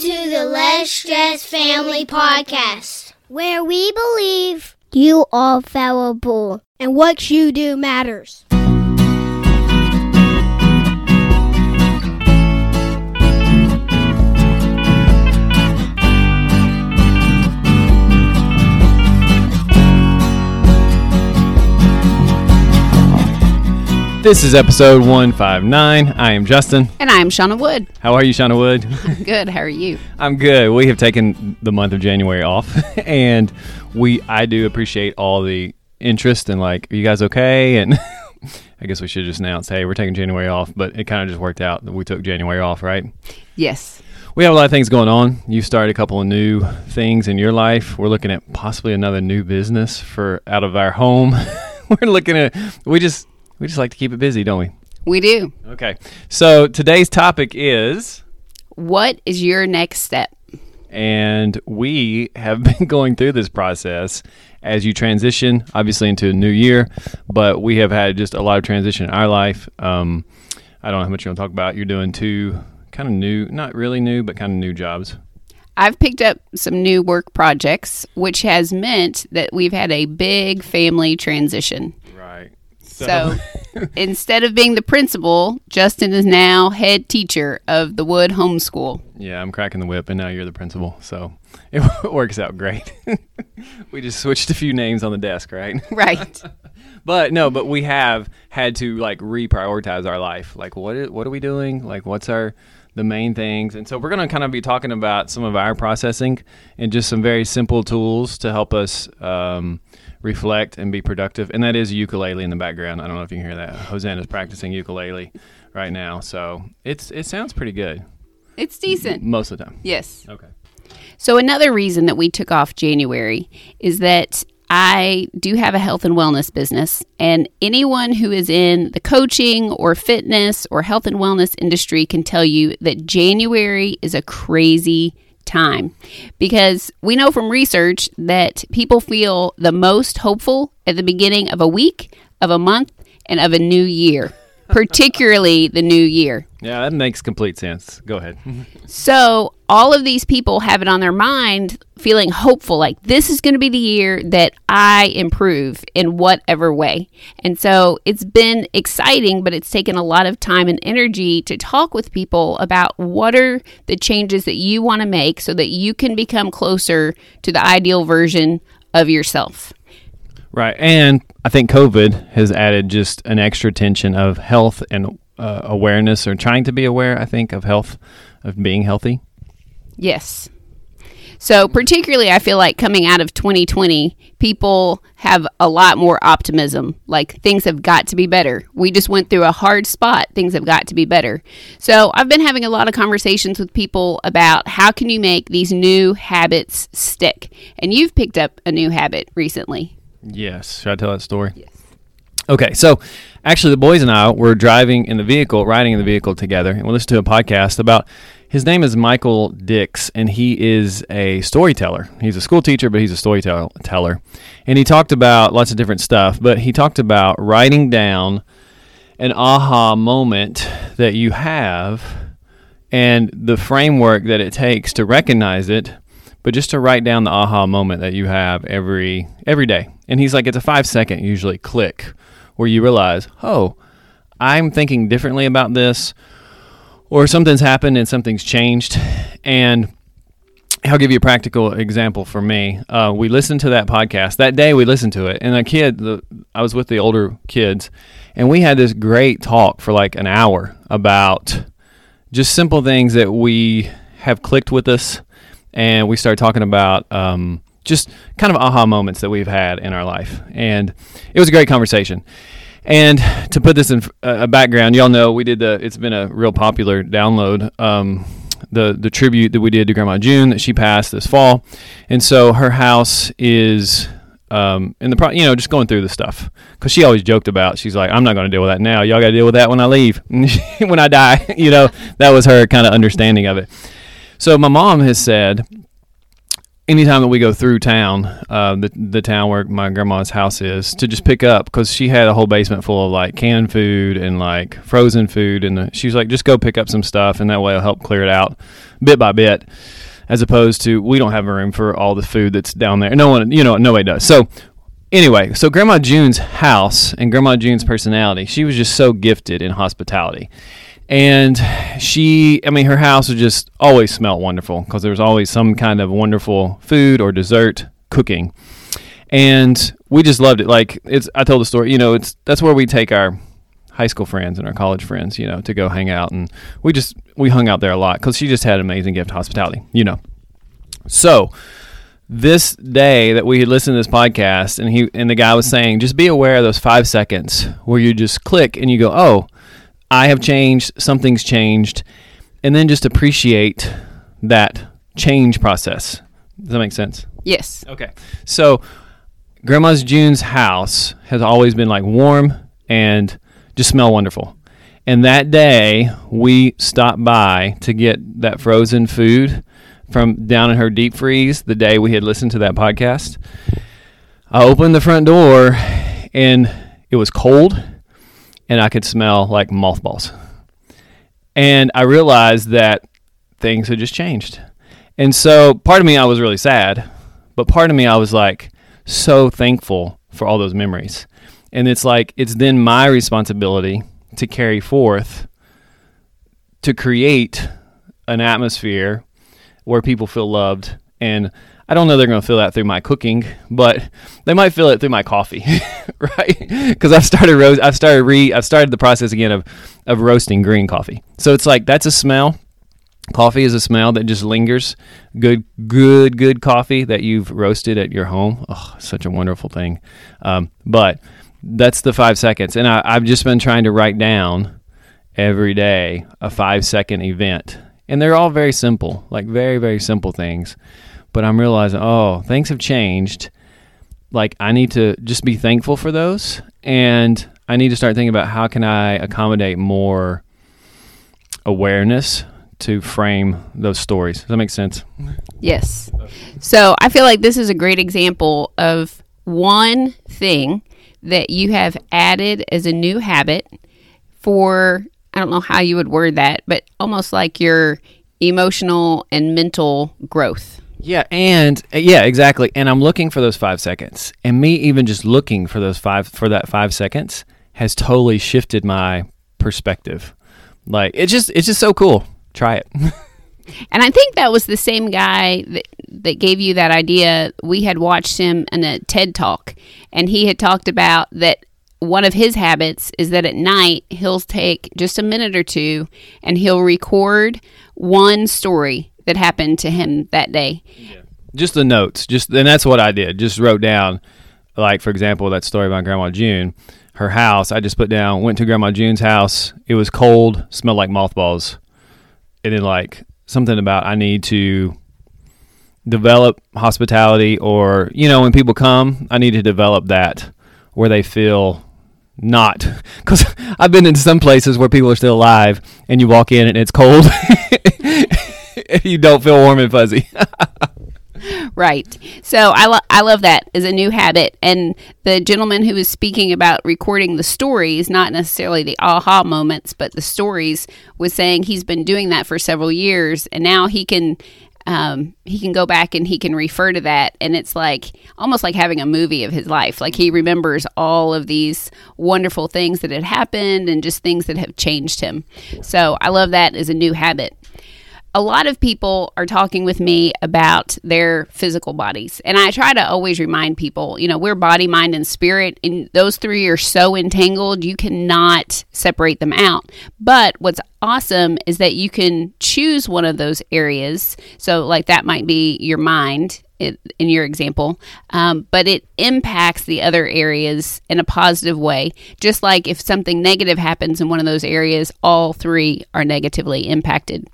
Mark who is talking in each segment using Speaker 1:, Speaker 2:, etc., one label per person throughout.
Speaker 1: to the Less Stress Family Podcast, where we believe you are fallible
Speaker 2: and what you do matters.
Speaker 3: This is episode 159. I am Justin.
Speaker 4: And I'm Shauna Wood.
Speaker 3: How are you, Shauna Wood?
Speaker 4: Good. How are you?
Speaker 3: I'm good. We have taken the month of January off, and we I do appreciate all the interest and like, are you guys okay? And I guess we should just announce, hey, we're taking January off, but it kind of just worked out that we took January off, right?
Speaker 4: Yes.
Speaker 3: We have a lot of things going on. You started a couple of new things in your life. We're looking at possibly another new business for out of our home. we're looking at we just we just like to keep it busy, don't we?
Speaker 4: We do.
Speaker 3: Okay. So today's topic is
Speaker 4: What is your next step?
Speaker 3: And we have been going through this process as you transition, obviously, into a new year, but we have had just a lot of transition in our life. Um, I don't know how much you want to talk about. You're doing two kind of new, not really new, but kind of new jobs.
Speaker 4: I've picked up some new work projects, which has meant that we've had a big family transition.
Speaker 3: Right.
Speaker 4: So, instead of being the principal, Justin is now head teacher of the Wood Homeschool.
Speaker 3: Yeah, I'm cracking the whip, and now you're the principal. So it works out great. we just switched a few names on the desk, right?
Speaker 4: Right.
Speaker 3: but no, but we have had to like reprioritize our life. Like, what is, what are we doing? Like, what's our the main things? And so we're going to kind of be talking about some of our processing and just some very simple tools to help us. Um, reflect and be productive. And that is a ukulele in the background. I don't know if you can hear that. Hosanna's practicing ukulele right now, so it's it sounds pretty good.
Speaker 4: It's decent
Speaker 3: most of the time.
Speaker 4: Yes.
Speaker 3: Okay.
Speaker 4: So another reason that we took off January is that I do have a health and wellness business, and anyone who is in the coaching or fitness or health and wellness industry can tell you that January is a crazy time. Because we know from research that people feel the most hopeful at the beginning of a week, of a month, and of a new year, particularly the new year.
Speaker 3: Yeah, that makes complete sense. Go ahead.
Speaker 4: so, all of these people have it on their mind, feeling hopeful, like this is going to be the year that I improve in whatever way. And so, it's been exciting, but it's taken a lot of time and energy to talk with people about what are the changes that you want to make so that you can become closer to the ideal version of yourself.
Speaker 3: Right. And I think COVID has added just an extra tension of health and uh, awareness or trying to be aware, I think, of health, of being healthy.
Speaker 4: Yes. So, particularly, I feel like coming out of 2020, people have a lot more optimism. Like things have got to be better. We just went through a hard spot. Things have got to be better. So, I've been having a lot of conversations with people about how can you make these new habits stick. And you've picked up a new habit recently.
Speaker 3: Yes. Should I tell that story?
Speaker 4: Yes.
Speaker 3: Okay, so actually, the boys and I were driving in the vehicle, riding in the vehicle together, and we listened to a podcast about. His name is Michael Dicks, and he is a storyteller. He's a school teacher, but he's a storyteller. And he talked about lots of different stuff, but he talked about writing down an aha moment that you have and the framework that it takes to recognize it but just to write down the aha moment that you have every every day. And he's like, it's a five second usually click where you realize, oh, I'm thinking differently about this, or something's happened and something's changed. And I'll give you a practical example for me. Uh, we listened to that podcast that day. We listened to it, and a kid, the, I was with the older kids, and we had this great talk for like an hour about just simple things that we have clicked with us and we started talking about um, just kind of aha moments that we've had in our life, and it was a great conversation. And to put this in a background, y'all know we did the. It's been a real popular download. Um, the the tribute that we did to Grandma June that she passed this fall, and so her house is um, in the pro, you know, just going through the stuff because she always joked about. She's like, I'm not going to deal with that now. Y'all got to deal with that when I leave, when I die. you know, that was her kind of understanding of it. So my mom has said, anytime that we go through town, uh, the the town where my grandma's house is, to just pick up because she had a whole basement full of like canned food and like frozen food, and the, she was like, just go pick up some stuff, and that way it'll help clear it out bit by bit, as opposed to we don't have a room for all the food that's down there. No one, you know, nobody does. So anyway, so Grandma June's house and Grandma June's personality, she was just so gifted in hospitality. And she, I mean, her house would just always smell wonderful because there was always some kind of wonderful food or dessert cooking. And we just loved it. Like it's, I told the story, you know, it's, that's where we take our high school friends and our college friends, you know, to go hang out. And we just, we hung out there a lot because she just had amazing gift hospitality, you know. So, this day that we had listened to this podcast and he and the guy was saying just be aware of those five seconds where you just click and you go oh i have changed something's changed and then just appreciate that change process. Does that make sense?
Speaker 4: Yes.
Speaker 3: okay. So grandma's june's house has always been like warm and just smell wonderful. And that day we stopped by to get that frozen food from down in her deep freeze the day we had listened to that podcast. I opened the front door and it was cold and I could smell like mothballs. And I realized that things had just changed. And so part of me I was really sad, but part of me I was like so thankful for all those memories. And it's like it's then my responsibility to carry forth to create an atmosphere where people feel loved. And I don't know they're going to feel that through my cooking, but they might feel it through my coffee, right? Because I've started roast, I've started re, I've started the process again of of roasting green coffee. So it's like that's a smell. Coffee is a smell that just lingers. Good, good, good coffee that you've roasted at your home. Oh, such a wonderful thing. Um, but that's the five seconds, and I, I've just been trying to write down every day a five second event and they're all very simple, like very, very simple things. But I'm realizing, oh, things have changed. Like I need to just be thankful for those, and I need to start thinking about how can I accommodate more awareness to frame those stories. Does that make sense?
Speaker 4: Yes. So I feel like this is a great example of one thing that you have added as a new habit for, I don't know how you would word that, but almost like your emotional and mental growth.
Speaker 3: Yeah, and uh, yeah, exactly. And I'm looking for those five seconds, and me even just looking for those five for that five seconds has totally shifted my perspective. Like it's just it's just so cool. Try it.
Speaker 4: And I think that was the same guy that, that gave you that idea. We had watched him in a TED talk, and he had talked about that one of his habits is that at night he'll take just a minute or two and he'll record one story that happened to him that day.
Speaker 3: just the notes. Just and that's what I did. Just wrote down, like for example, that story about Grandma June. Her house. I just put down. Went to Grandma June's house. It was cold. Smelled like mothballs. And then like something about I need to develop hospitality, or you know, when people come, I need to develop that where they feel not because I've been in some places where people are still alive, and you walk in and it's cold. you don't feel warm and fuzzy.
Speaker 4: Right. So I, lo- I love that as a new habit. And the gentleman who was speaking about recording the stories, not necessarily the aha moments, but the stories, was saying he's been doing that for several years, and now he can. Um, he can go back and he can refer to that, and it's like almost like having a movie of his life. Like he remembers all of these wonderful things that had happened and just things that have changed him. So I love that as a new habit a lot of people are talking with me about their physical bodies. And I try to always remind people, you know, we're body, mind, and spirit, and those three are so entangled, you cannot separate them out. But what's awesome is that you can choose one of those areas. So, like, that might be your mind. In your example, um, but it impacts the other areas in a positive way. Just like if something negative happens in one of those areas, all three are negatively impacted.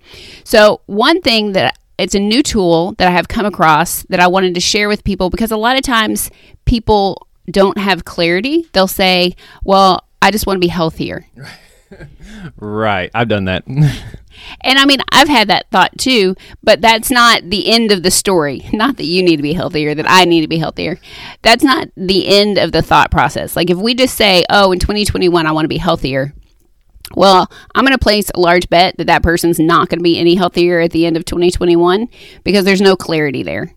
Speaker 4: So, one thing that it's a new tool that I have come across that I wanted to share with people because a lot of times people don't have clarity. They'll say, Well, I just want to be healthier.
Speaker 3: right. I've done that.
Speaker 4: And I mean, I've had that thought too, but that's not the end of the story. Not that you need to be healthier, that I need to be healthier. That's not the end of the thought process. Like if we just say, oh, in 2021, I want to be healthier, Well, I'm going to place a large bet that that person's not going to be any healthier at the end of 2021 because there's no clarity there.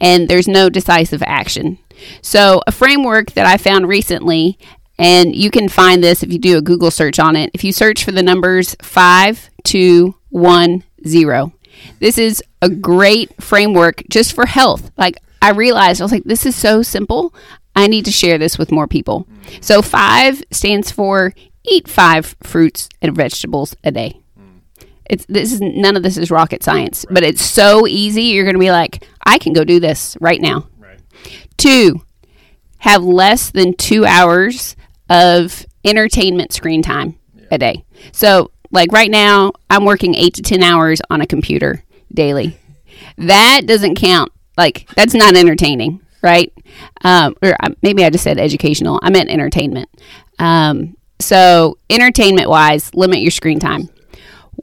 Speaker 4: And there's no decisive action. So, a framework that I found recently, and you can find this if you do a Google search on it. If you search for the numbers 5210, this is a great framework just for health. Like, I realized, I was like, this is so simple. I need to share this with more people. So, five stands for eat five fruits and vegetables a day. It's this is none of this is rocket science, but it's so easy. You're going to be like, I can go do this right now.
Speaker 3: Right.
Speaker 4: Two, have less than two hours of entertainment screen time a day. So, like right now, I'm working eight to 10 hours on a computer daily. That doesn't count. Like, that's not entertaining, right? Um, or uh, maybe I just said educational. I meant entertainment. Um, so, entertainment wise, limit your screen time.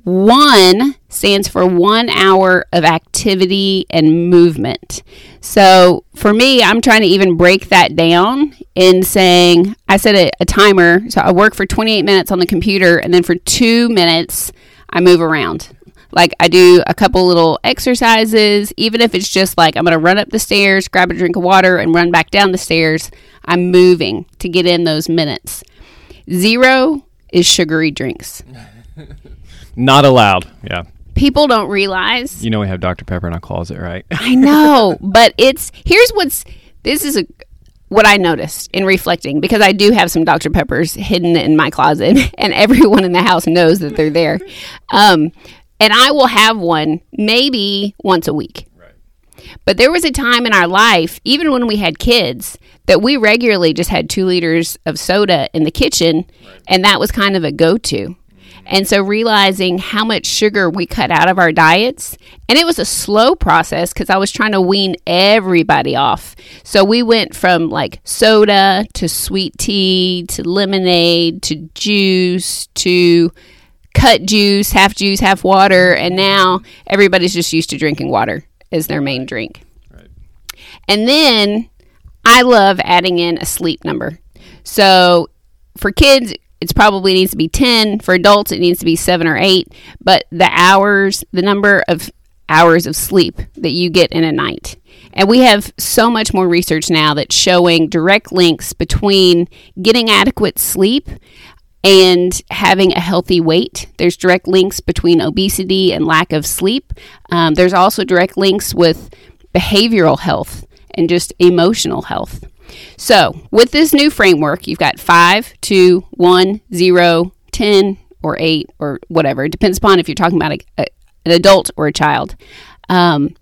Speaker 4: One stands for one hour of activity and movement. So for me, I'm trying to even break that down in saying I set a, a, timer. So I work for 28 minutes on the computer, and then for two minutes, I move around. Like I do a couple little exercises, even if it's just like I'm going to run up the stairs, grab a drink of water, and run back down the stairs. I'm moving to get in those minutes. Zero is sugary drinks.
Speaker 3: Not allowed. Yeah.
Speaker 4: People don't realize.
Speaker 3: You know we have Dr. Pepper in our closet, right?
Speaker 4: I know, but it's here's what's this is a what I noticed in reflecting because I do have some Dr. Peppers hidden in my closet, and everyone in the house knows that they're there. Um, and I will have one maybe once a week. But there was a time in our life, even when we had kids, that we regularly just had two liters of soda in the kitchen, right. and that was kind of a go to. And so realizing how much sugar we cut out of our diets, and it was a slow process because I was trying to wean everybody off. So we went from like soda to sweet tea to lemonade to juice to cut juice, half juice, half water, and now everybody's just used to drinking water as their main drink. Right. And then I love adding in a sleep number. So for kids, it's probably needs to be 10 for adults it needs to be 7 or 8 but the hours the number of hours of sleep that you get in a night and we have so much more research now that's showing direct links between getting adequate sleep and having a healthy weight. There's direct links between obesity and lack of sleep. Um, there's also direct links with behavioral health and just emotional health. So, with this new framework, you've got five, two, one, zero, ten, or eight, or whatever. It depends upon if you're talking about a, a, an adult or a child. Um,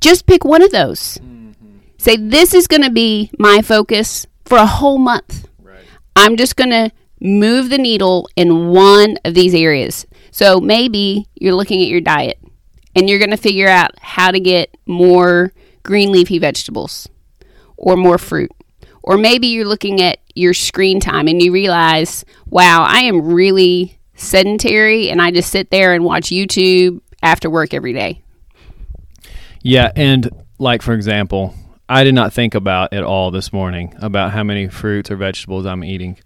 Speaker 4: just pick one of those. Mm-hmm. Say, this is going to be my focus for a whole month. Right. I'm just going to move the needle in one of these areas. So, maybe you're looking at your diet and you're going to figure out how to get more green leafy vegetables or more fruit. Or maybe you're looking at your screen time and you realize, wow, I am really sedentary and I just sit there and watch YouTube after work every day.
Speaker 3: Yeah, and like for example, I did not think about at all this morning about how many fruits or vegetables I'm eating.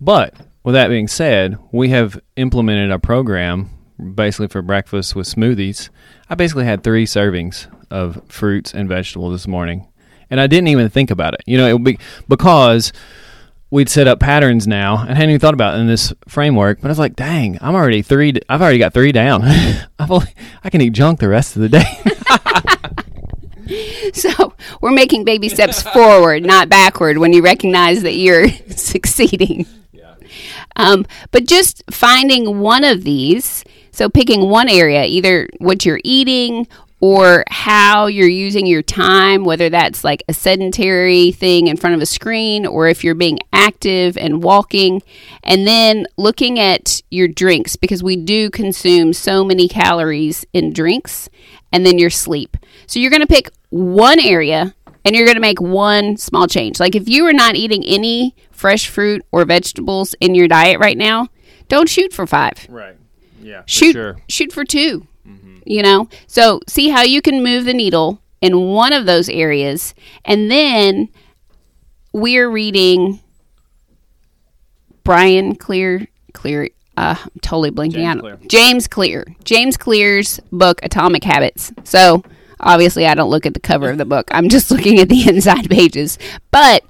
Speaker 3: But with that being said, we have implemented a program basically for breakfast with smoothies. I basically had three servings of fruits and vegetables this morning and I didn't even think about it. You know, it would be because we'd set up patterns now and hadn't even thought about it in this framework. But I was like, dang, I'm already three. I've already got three down. I've only, I can eat junk the rest of the day.
Speaker 4: so we're making baby steps forward, not backward, when you recognize that you're succeeding. Yeah. Um, but just finding one of these. So picking one area, either what you're eating or how you're using your time, whether that's like a sedentary thing in front of a screen or if you're being active and walking. And then looking at your drinks because we do consume so many calories in drinks, and then your sleep. So you're going to pick one area and you're going to make one small change. Like if you are not eating any fresh fruit or vegetables in your diet right now, don't shoot for five.
Speaker 3: Right. Yeah.
Speaker 4: Shoot.
Speaker 3: Sure.
Speaker 4: Shoot for two you know? So see how you can move the needle in one of those areas. And then we're reading Brian Clear Clear uh, I'm totally blinking
Speaker 3: James
Speaker 4: out.
Speaker 3: Clear.
Speaker 4: James Clear. James Clear's book, Atomic Habits. So obviously, I don't look at the cover of the book. I'm just looking at the inside pages. But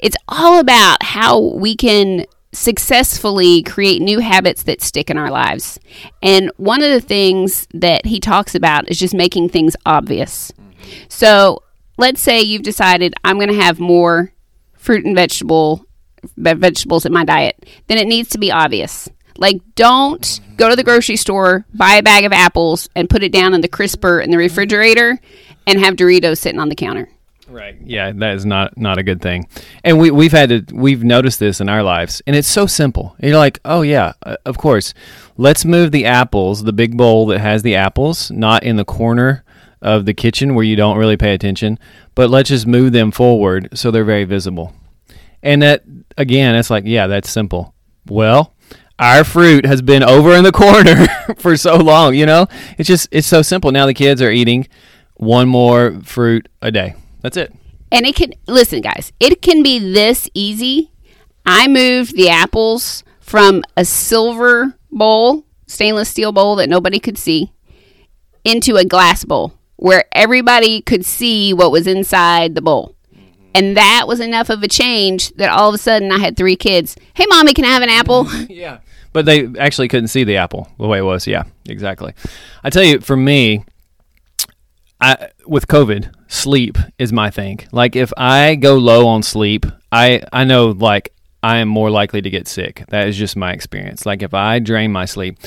Speaker 4: it's all about how we can successfully create new habits that stick in our lives. And one of the things that he talks about is just making things obvious. So let's say you've decided I'm going to have more fruit and vegetable vegetables in my diet, then it needs to be obvious. Like, don't go to the grocery store, buy a bag of apples, and put it down in the crisper in the refrigerator, and have Doritos sitting on the counter.
Speaker 3: Right. Yeah, that is not not a good thing. And we we've had to we've noticed this in our lives, and it's so simple. And you're like, oh yeah, uh, of course. Let's move the apples, the big bowl that has the apples, not in the corner of the kitchen where you don't really pay attention, but let's just move them forward so they're very visible. And that again, it's like, yeah, that's simple. Well, our fruit has been over in the corner for so long, you know? It's just it's so simple. Now the kids are eating one more fruit a day. That's it.
Speaker 4: And it can, listen, guys, it can be this easy. I moved the apples from a silver bowl, stainless steel bowl that nobody could see, into a glass bowl where everybody could see what was inside the bowl. Mm-hmm. And that was enough of a change that all of a sudden I had three kids. Hey, mommy, can I have an apple?
Speaker 3: Yeah. But they actually couldn't see the apple the way it was. Yeah, exactly. I tell you, for me, I with COVID, sleep is my thing. Like if I go low on sleep, I I know like I am more likely to get sick. That is just my experience. Like if I drain my sleep.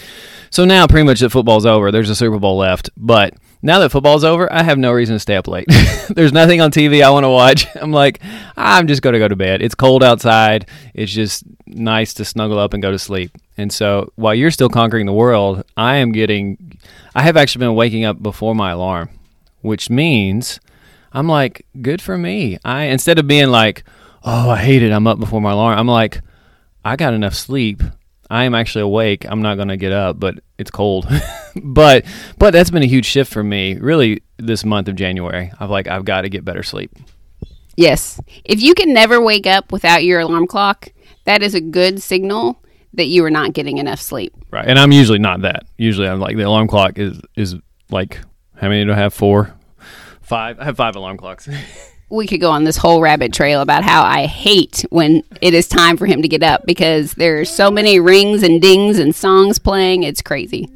Speaker 3: So now pretty much that football's over. There's a Super Bowl left, but now that football's over, I have no reason to stay up late. There's nothing on TV I want to watch. I'm like, I'm just going to go to bed. It's cold outside. It's just nice to snuggle up and go to sleep. And so while you're still conquering the world, I am getting, I have actually been waking up before my alarm, which means I'm like, good for me. I, instead of being like, oh, I hate it. I'm up before my alarm. I'm like, I got enough sleep. I am actually awake. I'm not going to get up, but it's cold. but but that's been a huge shift for me really this month of January. I've like I've got to get better sleep.
Speaker 4: Yes. If you can never wake up without your alarm clock, that is a good signal that you are not getting enough sleep.
Speaker 3: Right. And I'm usually not that. Usually I'm like the alarm clock is is like how many do I have? Four? Five? I have five alarm clocks.
Speaker 4: we could go on this whole rabbit trail about how I hate when it is time for him to get up because there's so many rings and dings and songs playing. It's crazy.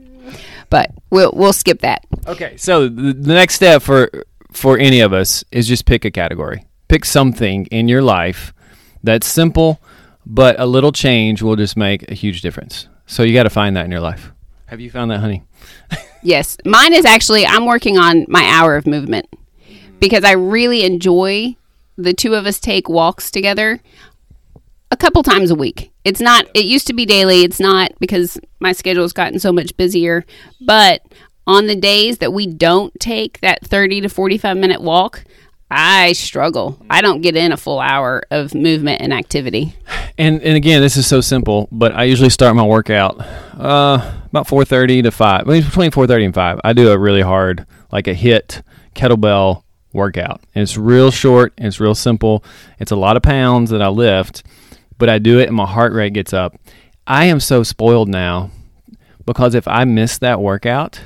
Speaker 4: But we'll we'll skip that.
Speaker 3: Okay, so the, the next step for for any of us is just pick a category. Pick something in your life that's simple, but a little change will just make a huge difference. So you got to find that in your life. Have you found that, honey?
Speaker 4: Yes, mine is actually I'm working on my hour of movement because I really enjoy the two of us take walks together a couple times a week. It's not it used to be daily, it's not because my schedule's gotten so much busier, but on the days that we don't take that 30 to 45 minute walk, I struggle. I don't get in a full hour of movement and activity.
Speaker 3: And and again, this is so simple, but I usually start my workout uh, about four thirty to five. I mean, between four thirty and five. I do a really hard, like a HIIT kettlebell workout. And it's real short. It's real simple. It's a lot of pounds that I lift, but I do it, and my heart rate gets up. I am so spoiled now because if I miss that workout,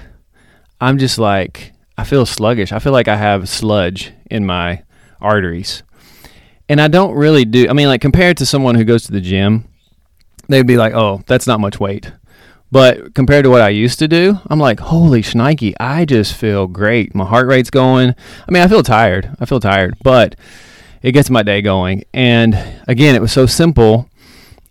Speaker 3: I'm just like I feel sluggish. I feel like I have sludge in my arteries. And I don't really do I mean like compared to someone who goes to the gym, they'd be like, "Oh, that's not much weight." But compared to what I used to do, I'm like, "Holy shnikey, I just feel great. My heart rate's going. I mean, I feel tired. I feel tired, but it gets my day going." And again, it was so simple.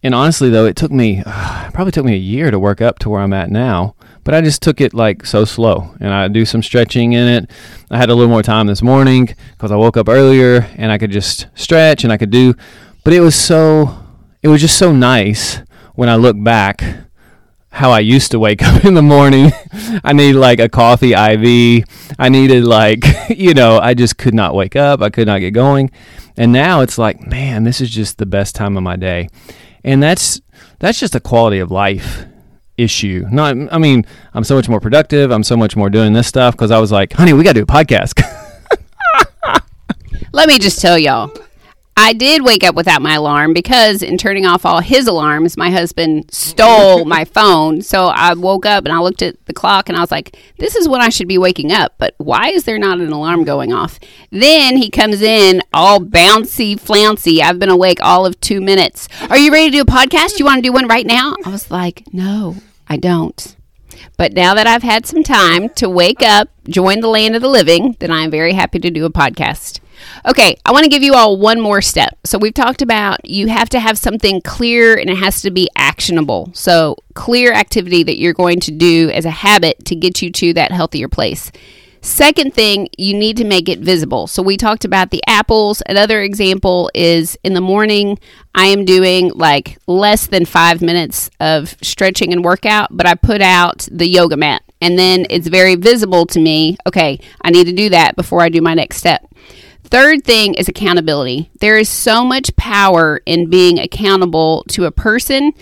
Speaker 3: And honestly though, it took me uh, probably took me a year to work up to where I'm at now but I just took it like so slow and I do some stretching in it. I had a little more time this morning because I woke up earlier and I could just stretch and I could do, but it was so, it was just so nice when I look back how I used to wake up in the morning. I needed like a coffee IV. I needed like, you know, I just could not wake up. I could not get going. And now it's like, man, this is just the best time of my day. And that's that's just a quality of life issue. Not, I mean, I'm so much more productive. I'm so much more doing this stuff because I was like, honey, we got to do a podcast.
Speaker 4: Let me just tell y'all, I did wake up without my alarm because in turning off all his alarms, my husband stole my phone. So I woke up and I looked at the clock and I was like, this is when I should be waking up. But why is there not an alarm going off? Then he comes in all bouncy, flouncy. I've been awake all of two minutes. Are you ready to do a podcast? You want to do one right now? I was like, no, I don't. But now that I've had some time to wake up, join the land of the living, then I'm very happy to do a podcast. Okay, I want to give you all one more step. So, we've talked about you have to have something clear and it has to be actionable. So, clear activity that you're going to do as a habit to get you to that healthier place. Second thing, you need to make it visible. So, we talked about the apples. Another example is in the morning, I am doing like less than five minutes of stretching and workout, but I put out the yoga mat. And then it's very visible to me. Okay, I need to do that before I do my next step. Third thing is accountability. There is so much power in being accountable to a person,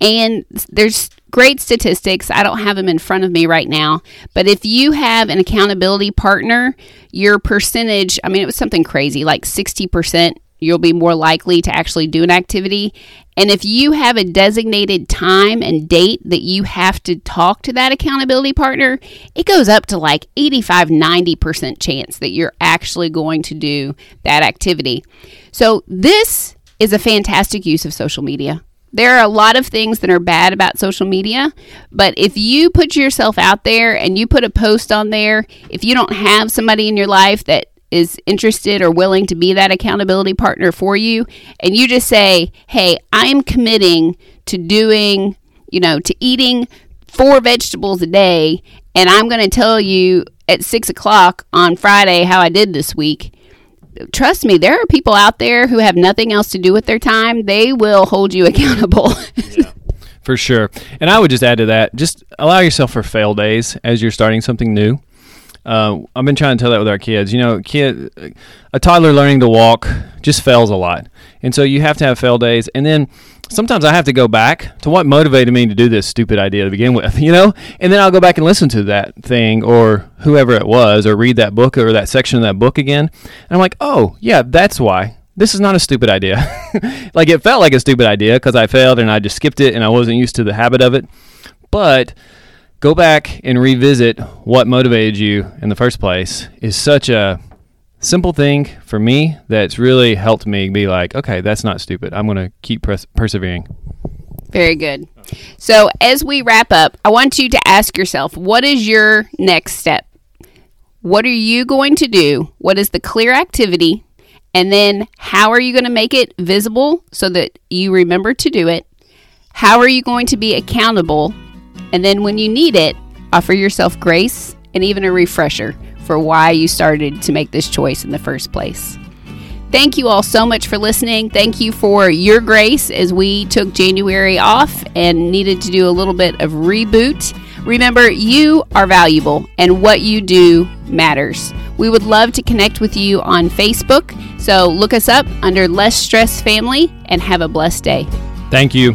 Speaker 4: and there's great statistics. I don't have them in front of me right now, but if you have an accountability partner, your percentage, I mean, it was something crazy, like 60% you'll be more likely to actually do an activity. And if you have a designated time and date that you have to talk to that accountability partner, it goes up to like 85 90% chance that you're actually going to do that activity. So, this is a fantastic use of social media. There are a lot of things that are bad about social media, but if you put yourself out there and you put a post on there, if you don't have somebody in your life that is interested or willing to be that accountability partner for you and you just say hey i'm committing to doing you know to eating four vegetables a day and i'm going to tell you at six o'clock on friday how i did this week trust me there are people out there who have nothing else to do with their time. They will hold you accountable.
Speaker 3: Yeah, for sure. And i would just add to that just allow yourself for fail days as you're starting something new. Uh, I've been trying to tell that with our kids. You know, kid, a toddler learning to walk just fails a lot, and so you have to have fail days. And then sometimes I have to go back to what motivated me to do this stupid idea to begin with. You know, and then I'll go back and listen to that thing or whoever it was, or read that book or that section of that book again. And I'm like, oh yeah, that's why. This is not a stupid idea. like it felt like a stupid idea because I failed and I just skipped it and I wasn't used to the habit of it. But go back and revisit what motivated you in the first place is such a simple thing for me that's really helped me be like, okay, that's not stupid. I'm going to keep pers- persevering.
Speaker 4: Very good. So, as we wrap up, I want you to ask yourself what is your next step? What are you going to do? What is the clear activity? And then, how are you going to make it visible so that you remember to do it? How are you going to be accountable and then when you need it, offer yourself grace and even a refresher for why you started to make this choice in the first place. Thank you all so much for listening. Thank you for your grace as we took January off and needed to do a little bit of reboot. Remember, you are valuable and what you do matters. We would love to connect with you on Facebook, so look us up under Less Stress Family and have a blessed day.
Speaker 3: Thank you.